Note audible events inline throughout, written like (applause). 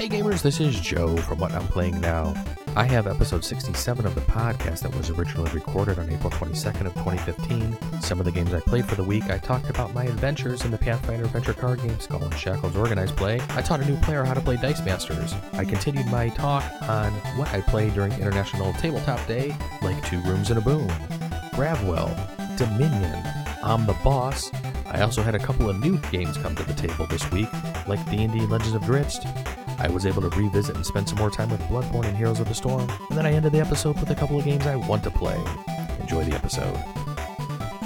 Hey gamers, this is Joe from What I'm Playing Now. I have episode 67 of the podcast that was originally recorded on April 22nd of 2015. Some of the games I played for the week, I talked about my adventures in the Pathfinder adventure card game Skull and Shackles Organized Play. I taught a new player how to play Dice Masters. I continued my talk on what I played during International Tabletop Day, like Two Rooms and a Boom, Gravwell, Dominion, I'm the Boss. I also had a couple of new games come to the table this week, like D&D Legends of Drizzt, I was able to revisit and spend some more time with Bloodborne and Heroes of the Storm, and then I ended the episode with a couple of games I want to play. Enjoy the episode.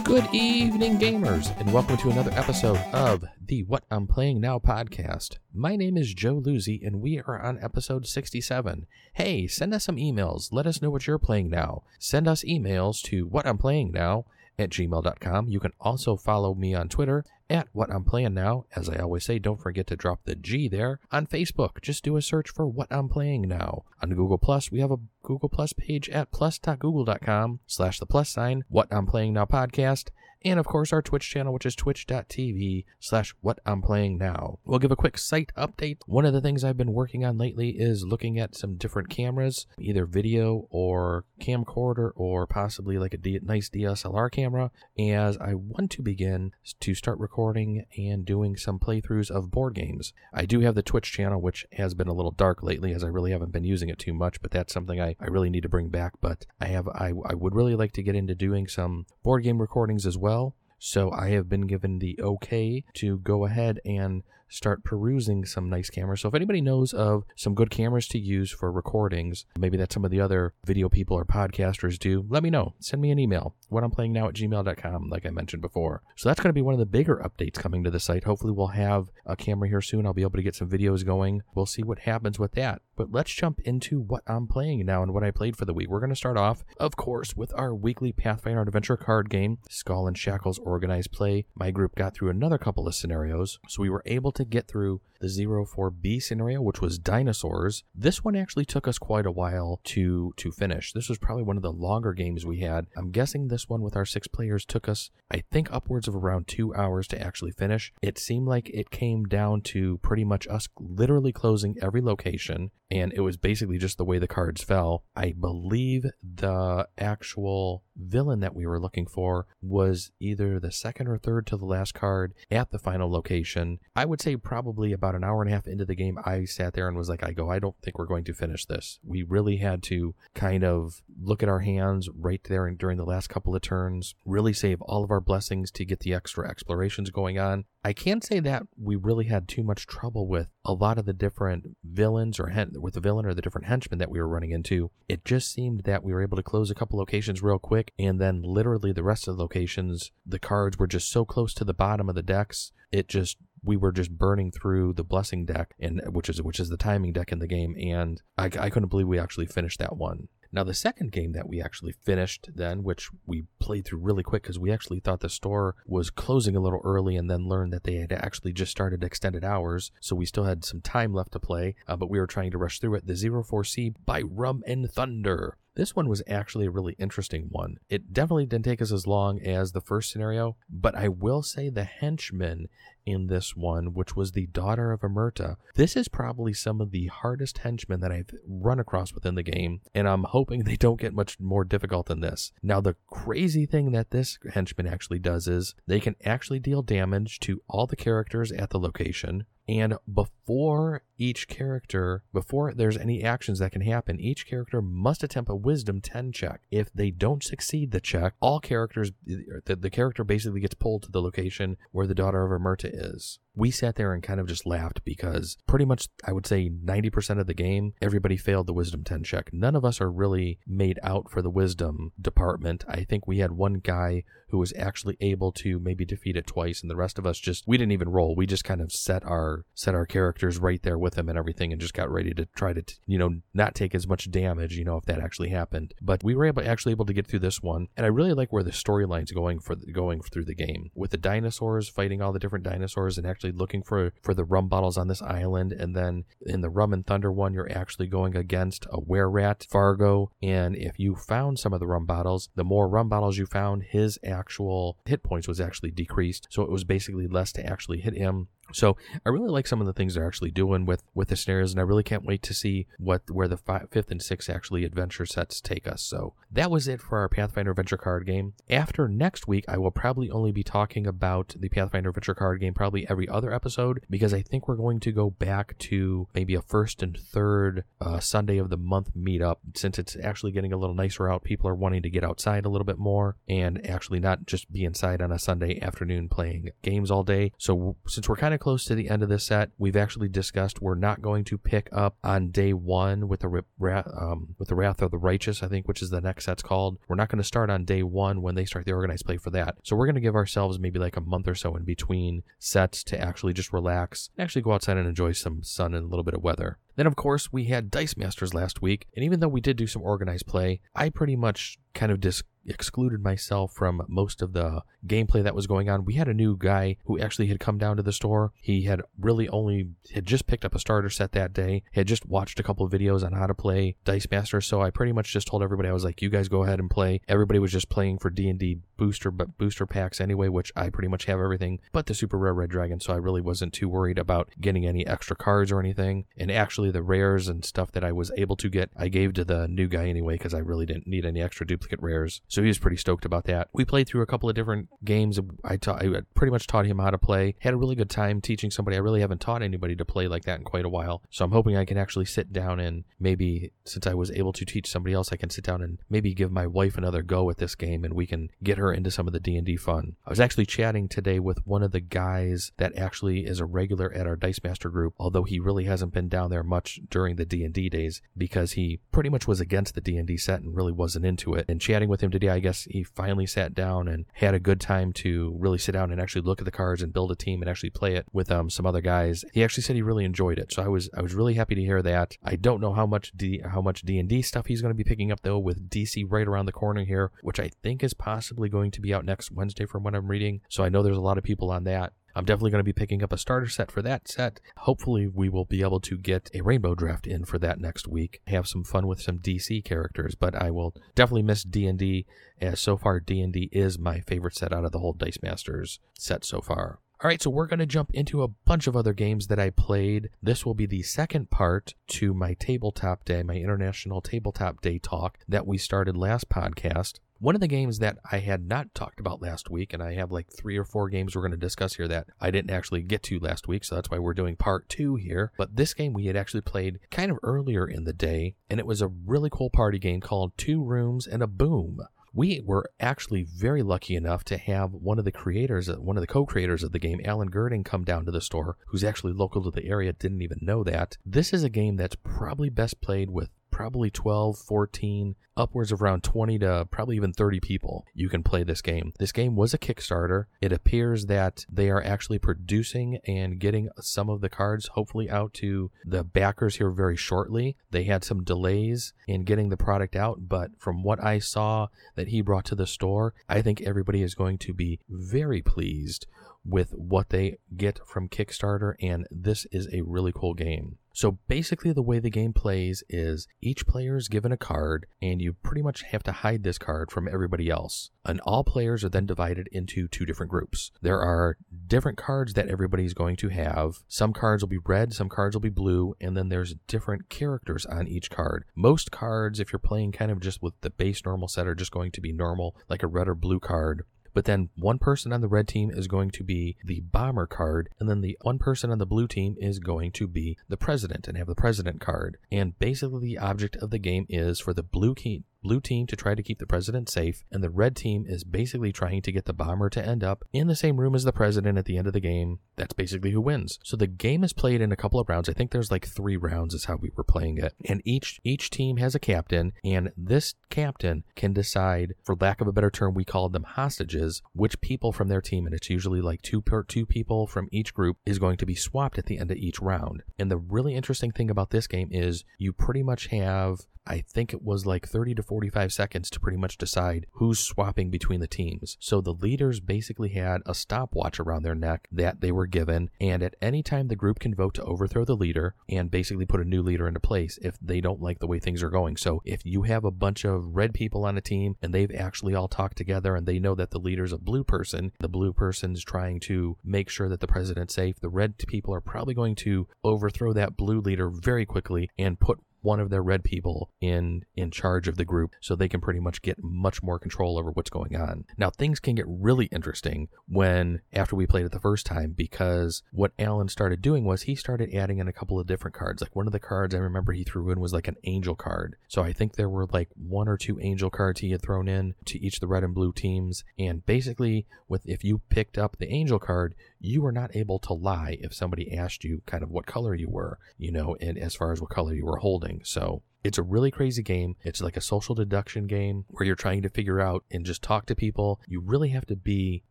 Good evening, gamers, and welcome to another episode of the What I'm Playing Now podcast. My name is Joe Luzzi, and we are on episode 67. Hey, send us some emails. Let us know what you're playing now. Send us emails to What I'm Playing Now at gmail.com. You can also follow me on Twitter at What I'm Playing Now. As I always say, don't forget to drop the G there. On Facebook, just do a search for What I'm Playing Now. On Google Plus, we have a Google Plus page at plus.google.com slash the plus sign What I'm Playing Now podcast and of course our Twitch channel, which is twitch.tv slash what I'm playing now. We'll give a quick site update. One of the things I've been working on lately is looking at some different cameras, either video or camcorder or possibly like a D- nice DSLR camera, as I want to begin to start recording and doing some playthroughs of board games. I do have the Twitch channel, which has been a little dark lately as I really haven't been using it too much, but that's something I, I really need to bring back. But I have I, I would really like to get into doing some board game recordings as well well. So I have been given the okay to go ahead and start perusing some nice cameras. So if anybody knows of some good cameras to use for recordings, maybe that some of the other video people or podcasters do, let me know. Send me an email. What I'm playing now at gmail.com, like I mentioned before. So that's going to be one of the bigger updates coming to the site. Hopefully we'll have a camera here soon. I'll be able to get some videos going. We'll see what happens with that. But let's jump into what I'm playing now and what I played for the week. We're going to start off, of course, with our weekly Pathfinder Adventure card game, Skull and Shackles Organized Play. My group got through another couple of scenarios, so we were able to get through the 04B scenario, which was dinosaurs. This one actually took us quite a while to to finish. This was probably one of the longer games we had. I'm guessing this one with our six players took us, I think, upwards of around two hours to actually finish. It seemed like it came down to pretty much us literally closing every location, and it was basically just the way the cards fell. I believe the actual villain that we were looking for was either the second or third to the last card at the final location. I would say probably about an hour and a half into the game, I sat there and was like, I go, I don't think we're going to finish this. We really had to kind of look at our hands right there and during the last couple of turns, really save all of our blessings to get the extra explorations going on. I can't say that we really had too much trouble with a lot of the different villains or hen- with the villain or the different henchmen that we were running into. It just seemed that we were able to close a couple locations real quick, and then literally the rest of the locations, the cards were just so close to the bottom of the decks. It just we were just burning through the blessing deck and which is which is the timing deck in the game and I, I couldn't believe we actually finished that one now, the second game that we actually finished then, which we played through really quick because we actually thought the store was closing a little early and then learned that they had actually just started extended hours. So we still had some time left to play, uh, but we were trying to rush through it. The 04C by Rum and Thunder. This one was actually a really interesting one. It definitely didn't take us as long as the first scenario, but I will say the henchman in this one, which was the daughter of Omerta. This is probably some of the hardest henchmen that I've run across within the game, and I'm hoping they don't get much more difficult than this. Now, the crazy thing that this henchman actually does is they can actually deal damage to all the characters at the location, and before each character, before there's any actions that can happen, each character must attempt a wisdom 10 check. If they don't succeed the check, all characters, the, the character basically gets pulled to the location where the daughter of Omerta is we sat there and kind of just laughed because pretty much I would say 90% of the game, everybody failed the wisdom 10 check. None of us are really made out for the wisdom department. I think we had one guy who was actually able to maybe defeat it twice and the rest of us just we didn't even roll. We just kind of set our set our characters right there with him and everything and just got ready to try to you know not take as much damage, you know, if that actually happened. But we were able actually able to get through this one and I really like where the storyline's going for going through the game with the dinosaurs fighting all the different dinosaurs and actually looking for for the rum bottles on this island, and then in the rum and thunder one, you're actually going against a were rat Fargo, and if you found some of the rum bottles, the more rum bottles you found, his actual hit points was actually decreased, so it was basically less to actually hit him So I really like some of the things they're actually doing with with the scenarios, and I really can't wait to see what where the fi- fifth and sixth actually adventure sets take us. So that was it for our Pathfinder Adventure card game. After next week, I will probably only be talking about the Pathfinder Adventure card game probably every other episode because I think we're going to go back to maybe a first and third uh, Sunday of the month meetup since it's actually getting a little nicer out. People are wanting to get outside a little bit more and actually not just be inside on a Sunday afternoon playing games all day. So since we're kind of close to the end of this set, we've actually discussed we're not going to pick up on day one with the um, with the Wrath of the Righteous, I think, which is the next set's called. We're not going to start on day one when they start the organized play for that. So we're going to give ourselves maybe like a month or so in between sets to actually just relax, and actually go outside and enjoy some sun and a little bit of weather. Then, of course, we had Dice Masters last week, and even though we did do some organized play, I pretty much kind of dis- excluded myself from most of the gameplay that was going on. We had a new guy who actually had come down to the store. He had really only had just picked up a starter set that day. Had just watched a couple of videos on how to play Dice Master. So I pretty much just told everybody I was like, "You guys go ahead and play." Everybody was just playing for D and D booster but booster packs anyway, which I pretty much have everything but the super rare red dragon. So I really wasn't too worried about getting any extra cards or anything. And actually, the rares and stuff that I was able to get, I gave to the new guy anyway because I really didn't need any extra duplicate rares. So he was pretty stoked about that. We played through a couple of different games. I, ta- I pretty much taught him how to play. Had a really good time teaching somebody. I really haven't taught anybody to play like that in quite a while. So I'm hoping I can actually sit down and maybe, since I was able to teach somebody else, I can sit down and maybe give my wife another go at this game and we can get her into some of the D&D fun. I was actually chatting today with one of the guys that actually is a regular at our Dice Master group, although he really hasn't been down there much during the D&D days because he pretty much was against the D&D set and really wasn't into it. And chatting with him today, I guess he finally sat down and had a good time to really sit down and actually look at the cards and build a team and actually play it with um, some other guys. He actually said he really enjoyed it, so I was I was really happy to hear that. I don't know how much D how much D and D stuff he's going to be picking up though, with DC right around the corner here, which I think is possibly going to be out next Wednesday from what I'm reading. So I know there's a lot of people on that. I'm definitely going to be picking up a starter set for that set. Hopefully, we will be able to get a rainbow draft in for that next week. Have some fun with some DC characters, but I will definitely miss D&D as so far D&D is my favorite set out of the whole Dice Masters set so far. All right, so we're going to jump into a bunch of other games that I played. This will be the second part to my tabletop day, my international tabletop day talk that we started last podcast. One of the games that I had not talked about last week, and I have like three or four games we're going to discuss here that I didn't actually get to last week, so that's why we're doing part two here. But this game we had actually played kind of earlier in the day, and it was a really cool party game called Two Rooms and a Boom we were actually very lucky enough to have one of the creators, uh, one of the co-creators of the game, Alan Gerding, come down to the store, who's actually local to the area, didn't even know that. This is a game that's probably best played with probably 12, 14, upwards of around 20 to probably even 30 people you can play this game. This game was a Kickstarter. It appears that they are actually producing and getting some of the cards hopefully out to the backers here very shortly. They had some delays in getting the product out, but from what I saw that he brought to the store, I think everybody is going to be very pleased with what they get from Kickstarter, and this is a really cool game. So basically, the way the game plays is each player is given a card, and you pretty much have to hide this card from everybody else. And all players are then divided into two different groups. There are different cards that everybody's going to have. Some cards will be red, some cards will be blue, and then there's different characters on each card. Most cards, if you're playing kind of just with the base normal set, are just going to be normal, like a red or blue card. But then one person on the red team is going to be the bomber card, and then the one person on the blue team is going to be the president and have the president card. And basically, the object of the game is for the blue key, blue team to try to keep the president safe, and the red team is basically trying to get the bomber to end up in the same room as the president at the end of the game. That's basically who wins. So the game is played in a couple of rounds. I think there's like three rounds is how we were playing it. And each each team has a captain, and this captain can decide, for lack of a better term, we called them hostages, which people from their team, and it's usually like two per two people from each group, is going to be swapped at the end of each round. And the really interesting thing about this game is you pretty much have I think it was like 30 to 45 seconds to pretty much decide who's swapping between the teams. So the leaders basically had a stopwatch around their neck that they were given, and at any time the group can vote to overthrow the leader and basically put a new leader into place if they don't like the way things are going. So if you have a bunch of red people on a team and they've actually all talked together and they know that the leader's a blue person, the blue person's trying to make sure that the president's safe, the red people are probably going to overthrow that blue leader very quickly and put one of their red people in in charge of the group so they can pretty much get much more control over what's going on. Now things can get really interesting when after we played it the first time because what Alan started doing was he started adding in a couple of different cards. Like one of the cards I remember he threw in was like an angel card. So I think there were like one or two angel cards he had thrown in to each of the red and blue teams and basically with if you picked up the angel card, you were not able to lie if somebody asked you kind of what color you were, you know, and as far as what color you were holding. So it's a really crazy game. It's like a social deduction game where you're trying to figure out and just talk to people. You really have to be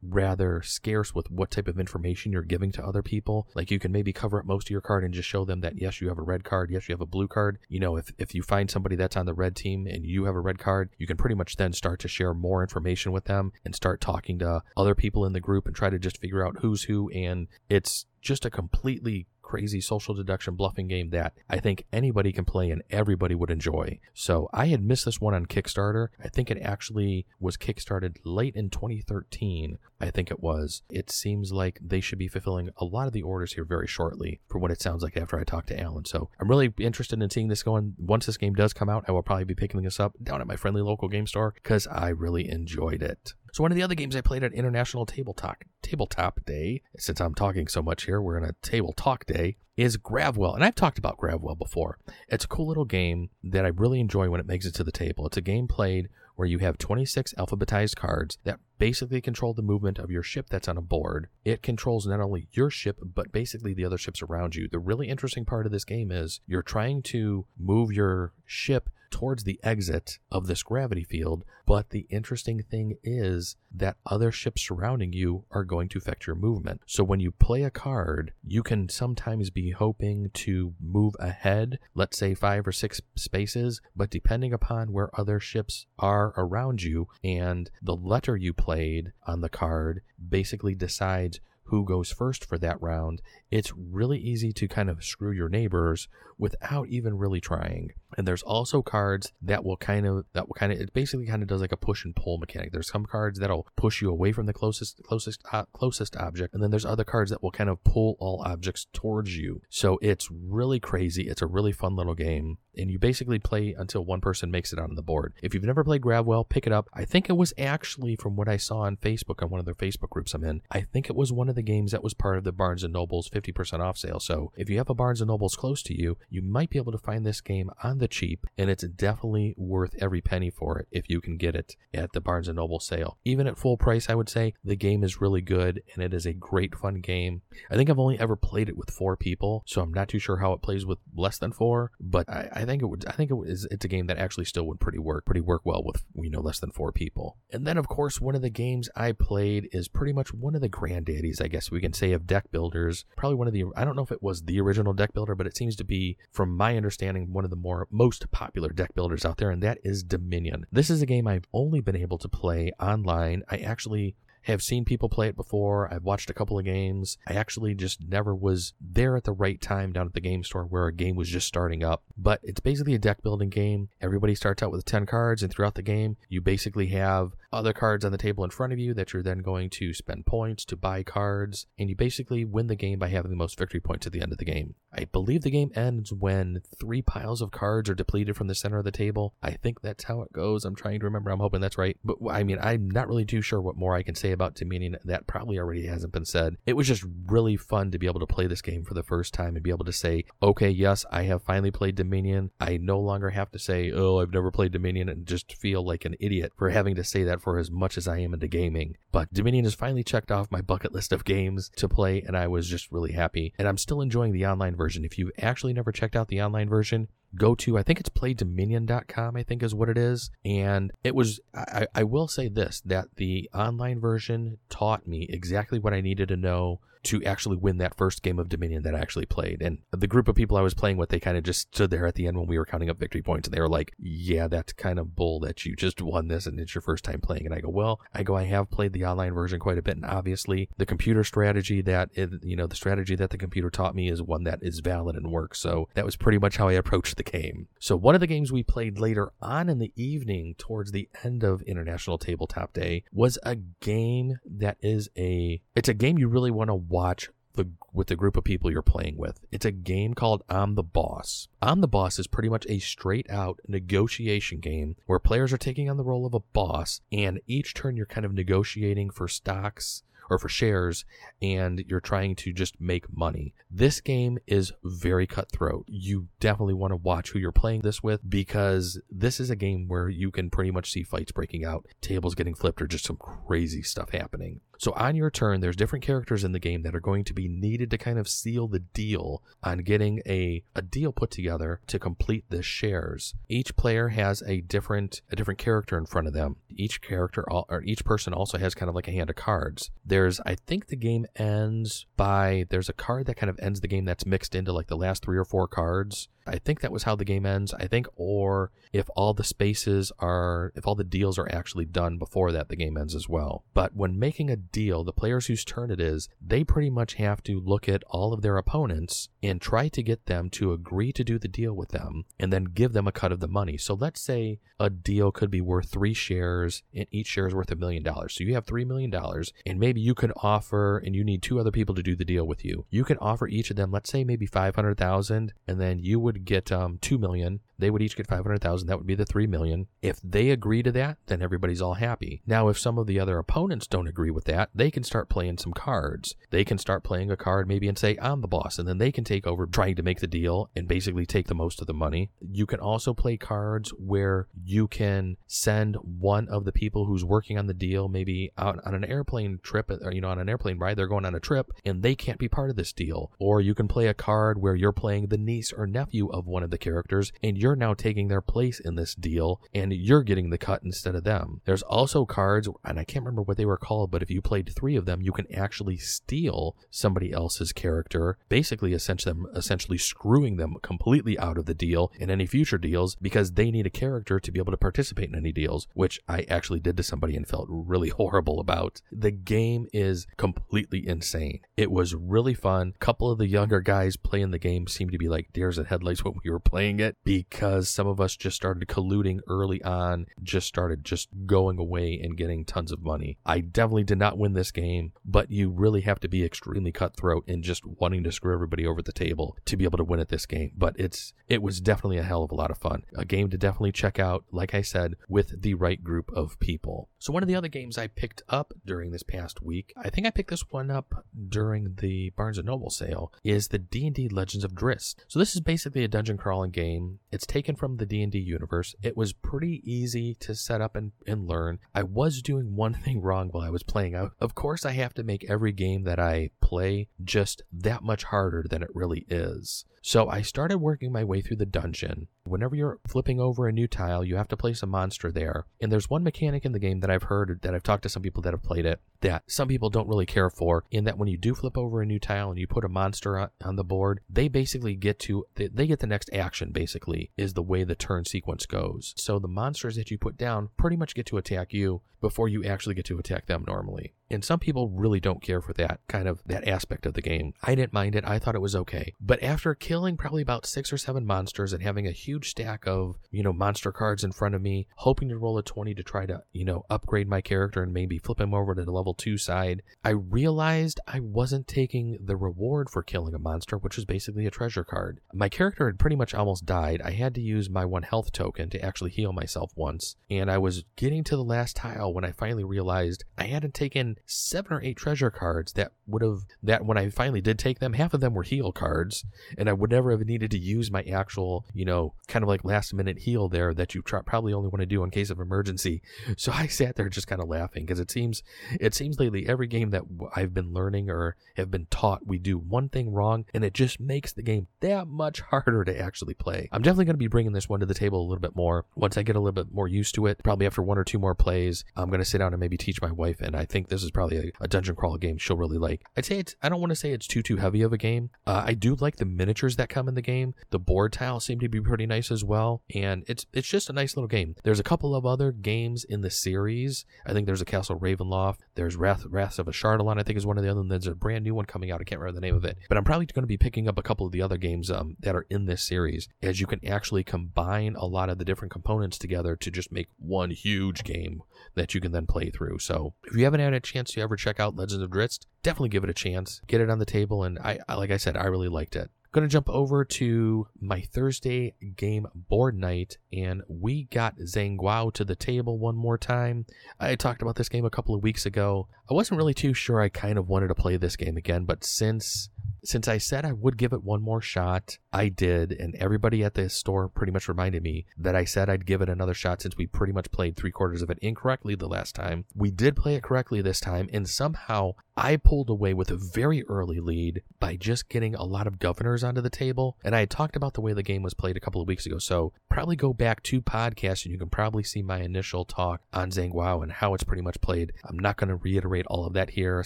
rather scarce with what type of information you're giving to other people. Like you can maybe cover up most of your card and just show them that yes, you have a red card, yes, you have a blue card. You know, if if you find somebody that's on the red team and you have a red card, you can pretty much then start to share more information with them and start talking to other people in the group and try to just figure out who's who and it's just a completely crazy social deduction bluffing game that I think anybody can play and everybody would enjoy. So I had missed this one on Kickstarter. I think it actually was kickstarted late in 2013. I think it was. It seems like they should be fulfilling a lot of the orders here very shortly, from what it sounds like after I talked to Alan. So I'm really interested in seeing this going. Once this game does come out, I will probably be picking this up down at my friendly local game store because I really enjoyed it. So one of the other games I played at International Tabletop Tabletop Day, since I'm talking so much here, we're in a table talk day, is Gravwell. And I've talked about Gravwell before. It's a cool little game that I really enjoy when it makes it to the table. It's a game played where you have 26 alphabetized cards that basically control the movement of your ship that's on a board. It controls not only your ship, but basically the other ships around you. The really interesting part of this game is you're trying to move your ship towards the exit of this gravity field. But the interesting thing is that other ships surrounding you are going to affect your movement. So when you play a card, you can sometimes be hoping to move ahead, let's say five or six spaces, but depending upon where other ships are around you and the letter you played on the card basically decides who goes first for that round, it's really easy to kind of screw your neighbors without even really trying. And there's also cards that will kind of that will kind of it basically kind of does like a push and pull mechanic. There's some cards that'll push you away from the closest closest uh, closest object, and then there's other cards that will kind of pull all objects towards you. So it's really crazy. It's a really fun little game, and you basically play until one person makes it on the board. If you've never played Gravwell, pick it up. I think it was actually from what I saw on Facebook on one of their Facebook groups I'm in. I think it was one of the games that was part of the Barnes and Noble's 50% off sale. So if you have a Barnes and Noble's close to you, you might be able to find this game on the cheap, and it's definitely worth every penny for it if you can get it at the Barnes Noble sale. Even at full price, I would say the game is really good and it is a great fun game. I think I've only ever played it with four people, so I'm not too sure how it plays with less than four, but I, I think it would. I think it is. It's a game that actually still would pretty work, pretty work well with you know less than four people. And then of course one of the games I played is pretty much one of the granddaddies, I guess we can say, of deck builders. Probably one of the. I don't know if it was the original deck builder, but it seems to be, from my understanding, one of the more most popular deck builders out there, and that is Dominion. This is a game I've only been able to play online. I actually have seen people play it before. I've watched a couple of games. I actually just never was there at the right time down at the game store where a game was just starting up. But it's basically a deck building game. Everybody starts out with 10 cards, and throughout the game, you basically have other cards on the table in front of you that you're then going to spend points to buy cards, and you basically win the game by having the most victory points at the end of the game. I believe the game ends when three piles of cards are depleted from the center of the table. I think that's how it goes. I'm trying to remember. I'm hoping that's right. But I mean, I'm not really too sure what more I can say about Dominion that probably already hasn't been said. It was just really fun to be able to play this game for the first time and be able to say, okay, yes, I have finally played Dominion. I no longer have to say, oh, I've never played Dominion and just feel like an idiot for having to say that for as much as I am into gaming. But Dominion has finally checked off my bucket list of games to play, and I was just really happy. And I'm still enjoying the online version. If you've actually never checked out the online version, go to i think it's playdominion.com i think is what it is. And it was I, I will say this that the online version taught me exactly what i needed to know to actually win that first game of Dominion that I actually played. And the group of people I was playing with, they kind of just stood there at the end when we were counting up victory points and they were like, yeah, that's kind of bull that you just won this and it's your first time playing. And I go, well, I go, I have played the online version quite a bit. And obviously the computer strategy that, it, you know, the strategy that the computer taught me is one that is valid and works. So that was pretty much how I approached the game. So one of the games we played later on in the evening towards the end of International Tabletop Day was a game that is a, it's a game you really want to watch the with the group of people you're playing with. It's a game called I'm the Boss. I'm the Boss is pretty much a straight out negotiation game where players are taking on the role of a boss and each turn you're kind of negotiating for stocks or for shares and you're trying to just make money. This game is very cutthroat. You definitely want to watch who you're playing this with because this is a game where you can pretty much see fights breaking out, tables getting flipped, or just some crazy stuff happening. So on your turn, there's different characters in the game that are going to be needed to kind of seal the deal on getting a, a deal put together to complete the shares. Each player has a different a different character in front of them. Each character or each person also has kind of like a hand of cards. There's I think the game ends by there's a card that kind of ends the game that's mixed into like the last three or four cards. I think that was how the game ends. I think, or if all the spaces are, if all the deals are actually done before that, the game ends as well. But when making a deal, the players whose turn it is, they pretty much have to look at all of their opponents and try to get them to agree to do the deal with them and then give them a cut of the money. So let's say a deal could be worth three shares and each share is worth a million dollars. So you have three million dollars and maybe you could offer, and you need two other people to do the deal with you. You can offer each of them, let's say maybe 500,000 and then you would would get um, 2 million they would each get 500,000. That would be the 3 million. If they agree to that, then everybody's all happy. Now, if some of the other opponents don't agree with that, they can start playing some cards. They can start playing a card maybe and say, I'm the boss. And then they can take over trying to make the deal and basically take the most of the money. You can also play cards where you can send one of the people who's working on the deal maybe out on an airplane trip or, you know, on an airplane ride. They're going on a trip and they can't be part of this deal. Or you can play a card where you're playing the niece or nephew of one of the characters and you're now taking their place in this deal and you're getting the cut instead of them. There's also cards, and I can't remember what they were called, but if you played three of them, you can actually steal somebody else's character, basically essentially, essentially screwing them completely out of the deal in any future deals because they need a character to be able to participate in any deals, which I actually did to somebody and felt really (laughs) horrible about. The game is completely insane. It was really fun. A couple of the younger guys playing the game seemed to be like deers in headlights (laughs) when we were playing it because some of us just started colluding early on, just started just going away and getting tons of money. I definitely did not win this game, but you really have to be extremely cutthroat and just wanting to screw everybody over at the table to be able to win at this game. But it's it was definitely a hell of a lot of fun. A game to definitely check out, like I said, with the right group of people. So one of the other games I picked up during this past week, I think I picked this one up during the Barnes and Noble sale, is the D&D Legends of Drizzt. So this is basically a dungeon crawling game. It's taken from the D&D universe. It was pretty easy to set up and, and learn. I was doing one (laughs) thing wrong while I was playing. Of course, I have to make every game that I play just that much harder than it really is. So I started working my way through the dungeon. Whenever you're flipping over a new tile, you have to place a monster there. And there's one mechanic in the game that I've heard that I've talked to some people that have played it that some people don't really care for in that when you do flip over a new tile and you put a monster on, the board, they basically get to they get the next action basically is the way the turn sequence goes. So the monsters that you put down pretty much get to attack you before you actually get to attack them normally. And some people really don't care for that kind of that aspect of the game. I didn't mind it. I thought it was okay. But after killing probably about 6 or 7 monsters and having a huge stack of, you know, monster cards in front of me, hoping to roll a 20 to try to, you know, upgrade my character and maybe flip him over to the level 2 side, I realized I wasn't taking the reward for killing a monster, which was basically a treasure card. My character had pretty much almost died. I had to use my 1 health token to actually heal myself once, and I was getting to the last tile when I finally realized I hadn't taken seven or eight treasure cards that would have that when I finally did take them, half of them were heal cards, and I would never have needed to use my actual, you know, kind of like last minute heal there that you probably only want to do in case of emergency. (laughs) So I sat there just kind of laughing because it seems it seems lately every game that I've been learning or have been taught we do one thing wrong and it just makes the game that much (laughs) harder to actually play. I'm definitely going to be bringing this one to the table a little bit more once I get a little bit more used to it. Probably after one or two more plays, I'm going to sit down and maybe teach my wife, and I think this this is probably a, a dungeon crawl game she'll really like. I'd say it's, I don't want to say it's too, too heavy of a game. Uh, I do like the miniatures that come in the game. The board tiles seem to be pretty nice as well. And it's, it's just a nice little game. There's a couple of other games in the series. I think there's a Castle Ravenloft. There's Wrath, Wrath of Ashardalon, I think is one of the other. And there's a brand new one coming out. I can't remember the name of it. But I'm probably going to be picking up a couple of the other games um, that are in this series as you can actually combine a lot of the different components together to just make one huge game that you can then play through. So if you haven't had a chance to ever check out Legends of Drizzt, definitely give it a chance. Get it on the table, and I, like I said, I really liked it. To jump over to my Thursday game board night, and we got Zhanguo to the table one more time. I talked about this game a couple of weeks ago. I wasn't really too sure I kind of wanted to play this game again, but since since I said I would give it one more shot, I did, and everybody at the store pretty much reminded me that I said I'd give it another shot since we pretty much played three quarters of it incorrectly the last time. We did play it correctly this time, and somehow I pulled away with a very early lead by just getting a lot of governors onto the table. And I had talked about the way the game was played a couple of weeks ago, so probably go back to podcasts and you can probably see my initial talk on Zhanguo and how it's pretty much played. I'm not going to reiterate all of that here a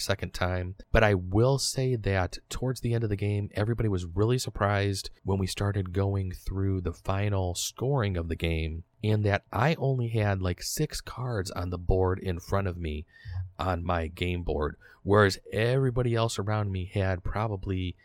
second time, but I will say that towards the end of the game, everybody was really surprised when we started going through the final scoring of the game and that I only had like six cards on the board in front of me on my game board, whereas everybody else around me had probably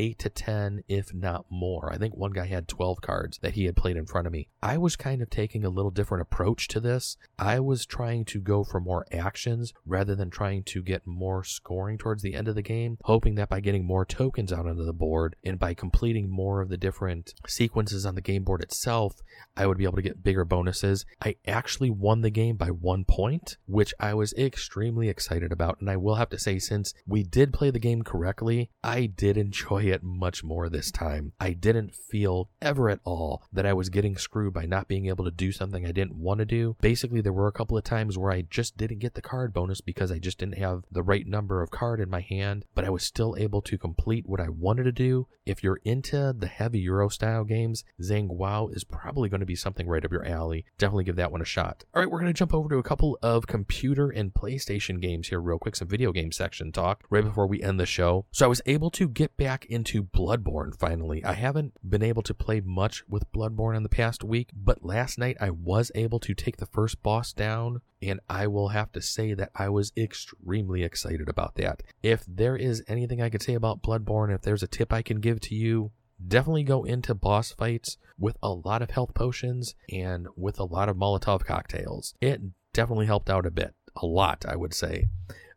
eight to 10, if not more. I think one guy had 12 cards that he had played in front of me. I was kind of taking a little different approach to this. I was trying to go for more actions rather than trying to get more scoring towards the end of the game, hoping that by getting more tokens out onto the board and by completing more of the different sequences on the game board itself, I would be able to get bigger bonuses. I actually won the game by one point, which I was extremely excited about. And I will have to say, since we did play the game correctly, I did enjoy it much more this time. I didn't feel ever at all that I was getting screwed by not being able to do something I didn't want to do. Basically, there were a couple of times where I just didn't get the card bonus because I just didn't have the right number of card in my hand, but I was still able to complete what I wanted to do. If you're into the heavy Euro style games, Zhanguo is probably going to be something right up your alley. Definitely give that one a shot. All right, we're going to jump over to a couple of computer and PlayStation games here, real quick. Some video game section talk right before we end the show. So I was able to get back into Bloodborne finally. I haven't been able to play much with Bloodborne in the past week, but last night I was able to take the first boss down, and I will have to say that I was extremely excited about that. If there is anything I could say about Bloodborne, if there's a tip I can give to you, definitely go into boss fights with a lot of health potions and with a lot of Molotov cocktails. It definitely helped out a bit. A lot, I would say.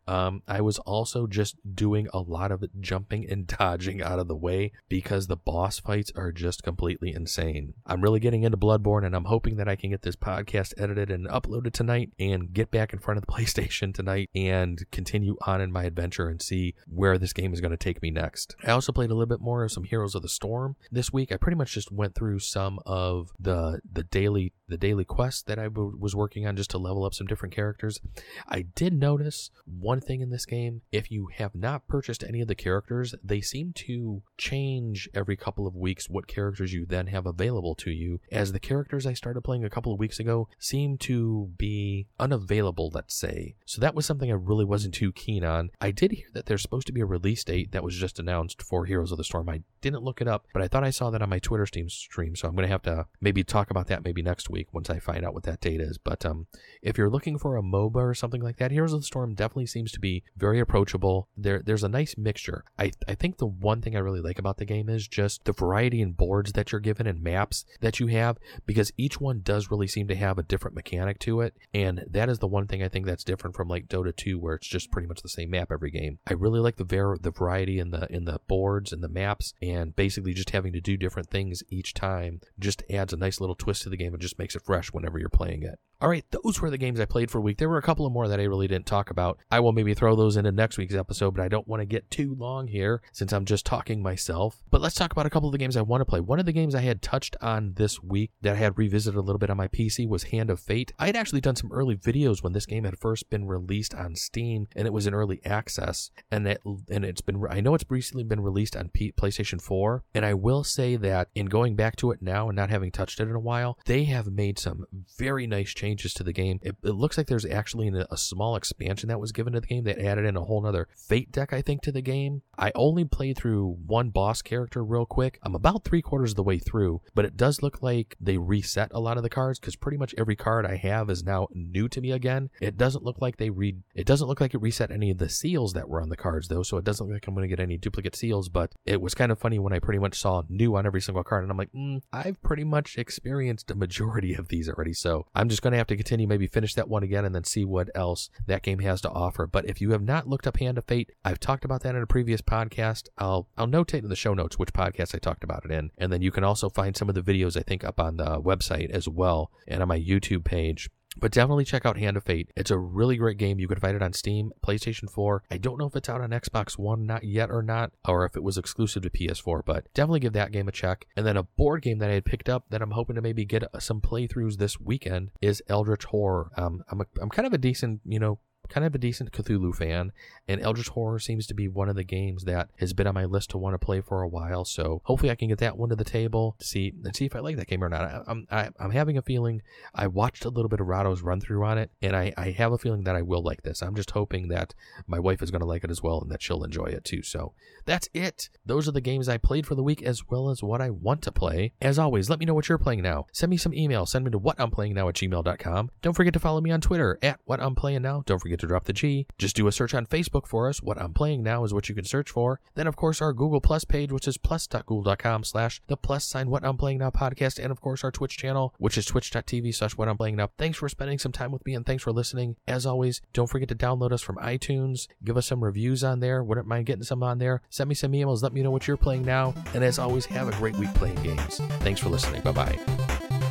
Um, I was also just doing a lot of jumping and (laughs) dodging out of the way because the boss fights are just completely insane. I'm really getting into Bloodborne and I'm hoping that I can get this podcast edited and uploaded tonight and get back in front of the (laughs) PlayStation tonight and continue on in my adventure and see where this game is going to take me next. I also played a little bit more of some Heroes of the Storm this week. I pretty much just went through some of the the daily the daily quests that I w- was working on just to level up some different characters. I did notice one thing in this game. If you have not purchased any of the characters, they seem to change every couple of weeks what characters you then have available to you, as the characters I started playing a couple of weeks ago seem to be unavailable, let's say. So that was something I really wasn't too keen on. I did hear that there's supposed to be a release date that was just announced for Heroes of the Storm. I didn't look it up, but I thought I saw that on my Twitter stream, so I'm going to have to maybe talk about that maybe next week once I find out what that date is. But um, if you're looking for a MOBA or something like that, Heroes of the Storm definitely seems to be very approachable. There, there's a nice mixture. I, I think the one thing I really like about the game is just the variety in boards that you're given and maps that you have, because each one does really seem to have a different mechanic to it, and that is the one thing I think that's different from like Dota 2, where it's just pretty much the same map every game. I really like the var- the variety in the in the boards and the maps, and basically just having to do different things each time just adds a nice little twist to the game and just makes it fresh whenever you're playing it. All right, those were the games I played for a week. There were a couple of more that I really didn't talk about. I will maybe throw those into next week's episode, but I don't want to get too long here since I'm just talking myself. But let's talk about a couple of the games I want to play. One of the games I had touched on this week that I had revisited a little bit on my PC was Hand of Fate. I had actually done some early videos when this game had first been released on Steam and it was in early access, and it and it's been I know it's recently been released on P- PlayStation 4. And I will say that in going back to it now and not having touched it in a while, they have made some very nice changes to the game. It, it looks like there's actually a, a small expansion that was given to the game that added in a whole nother fate deck, I think, to the game. I only played through one boss character real quick. I'm about three quarters of the way through, but it does look like they reset a lot of the cards because pretty much every card I have is now new to me again. It doesn't look like they read. It doesn't look like it reset any of the seals that were on the cards though, so it doesn't look like I'm going to get any duplicate seals. But it was kind of funny when I pretty much saw new on every single card, and I'm like, mm, I've pretty much experienced a majority of these already. So I'm just going to have to continue, maybe finish that one again, and then see what else that game has to offer. But if you have not looked up Hand of Fate, I've talked about that in a previous podcast. I'll I'll notate in the show notes which podcast I talked about it in, and then you can also find some of the videos I think up on the website as well and on my YouTube page. But definitely check out Hand of Fate. It's a really great game. You can find it on Steam, PlayStation 4. I don't know if it's out on Xbox One not yet or not, or if it was exclusive to PS4, but definitely give that game a check. And then a board game that I had picked up that I'm hoping to maybe get some playthroughs this weekend is Eldritch Horror. Um, I'm, a, I'm kind of a decent, you know, kind of a decent Cthulhu fan, and Eldritch Horror seems to be one of the games that has been on my list to want to play for a while. So hopefully I can get that one to the table to see and see if I like that game or not. I, I'm I, am i am having a feeling I watched a little bit of Rahdo's run through on it, and I I have a feeling that I will like this. I'm just hoping that my wife is going to like it as well, and that she'll enjoy it too. So that's it. Those are the games I played for the week, as well as what I want to play. As always, let me know what you're playing now. Send me some email. Send me to what I'm playing now at gmail.com. Don't forget to follow me on Twitter at whati'mplayingnow. Don't forget forget to drop the G. Just do a search on Facebook for us. What I'm playing now is what you can search for. Then, of course, our Google Plus page, which is plus.google.com slash the plus sign What I'm Playing Now podcast. And, of course, our Twitch channel, which is twitch.tv slash What I'm Playing Now. Thanks for spending some time with me and thanks for listening. As always, don't forget to download us from iTunes. Give us some reviews on there. Wouldn't mind getting some on there. Send me some emails. Let me know what you're playing now. And as always, have a great week playing games. Thanks for listening. Bye bye.